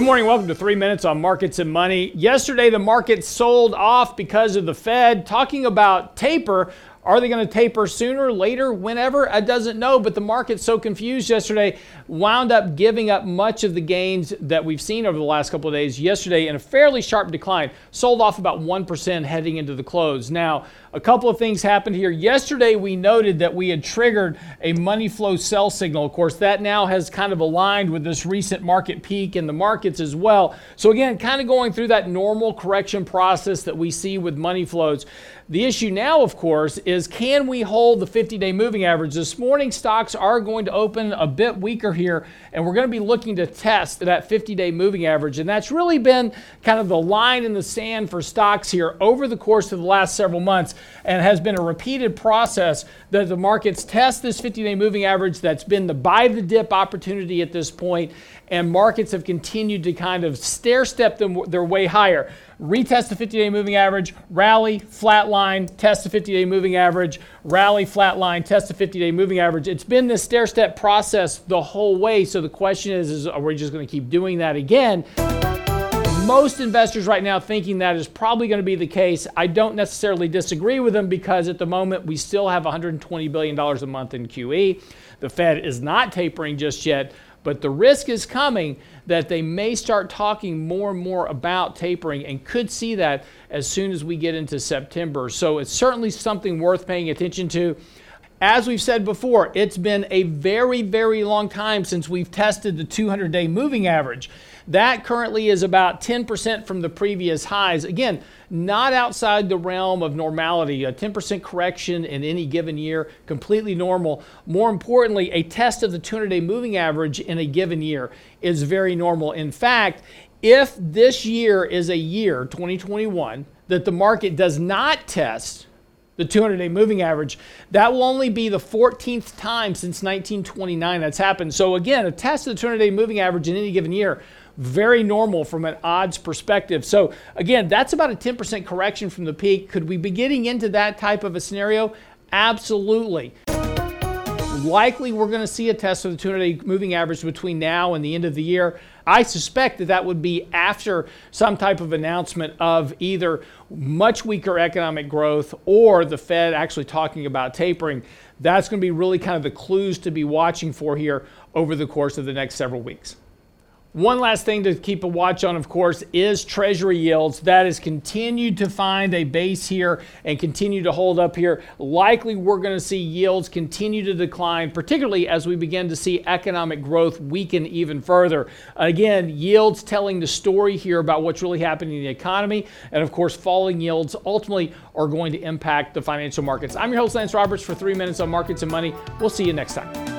Good morning. Welcome to Three Minutes on Markets and Money. Yesterday, the market sold off because of the Fed talking about taper. Are they going to taper sooner, later, whenever? I doesn't know, but the market's so confused yesterday, wound up giving up much of the gains that we've seen over the last couple of days. Yesterday, in a fairly sharp decline, sold off about 1% heading into the close. Now, a couple of things happened here. Yesterday, we noted that we had triggered a money flow sell signal. Of course, that now has kind of aligned with this recent market peak in the markets as well. So, again, kind of going through that normal correction process that we see with money flows. The issue now, of course, is can we hold the 50 day moving average? This morning, stocks are going to open a bit weaker here, and we're going to be looking to test that 50 day moving average. And that's really been kind of the line in the sand for stocks here over the course of the last several months, and has been a repeated process that the markets test this 50 day moving average. That's been the buy the dip opportunity at this point, and markets have continued to kind of stair step them, their way higher retest the 50 day moving average, rally, flatline, test the 50 day moving average, rally, flatline, test the 50 day moving average. It's been this stair step process the whole way. So the question is, is are we just going to keep doing that again? Most investors right now thinking that is probably going to be the case. I don't necessarily disagree with them because at the moment we still have $120 billion a month in QE. The Fed is not tapering just yet. But the risk is coming that they may start talking more and more about tapering and could see that as soon as we get into September. So it's certainly something worth paying attention to. As we've said before, it's been a very, very long time since we've tested the 200 day moving average. That currently is about 10% from the previous highs. Again, not outside the realm of normality. A 10% correction in any given year, completely normal. More importantly, a test of the 200 day moving average in a given year is very normal. In fact, if this year is a year, 2021, that the market does not test the 200 day moving average. That will only be the 14th time since 1929 that's happened. So, again, a test of the 200 day moving average in any given year very normal from an odds perspective. So, again, that's about a 10% correction from the peak. Could we be getting into that type of a scenario? Absolutely. Likely, we're going to see a test of the 200 day moving average between now and the end of the year. I suspect that that would be after some type of announcement of either much weaker economic growth or the Fed actually talking about tapering. That's going to be really kind of the clues to be watching for here over the course of the next several weeks. One last thing to keep a watch on, of course, is Treasury yields. That has continued to find a base here and continue to hold up here. Likely, we're going to see yields continue to decline, particularly as we begin to see economic growth weaken even further. Again, yields telling the story here about what's really happening in the economy. And of course, falling yields ultimately are going to impact the financial markets. I'm your host, Lance Roberts, for three minutes on markets and money. We'll see you next time.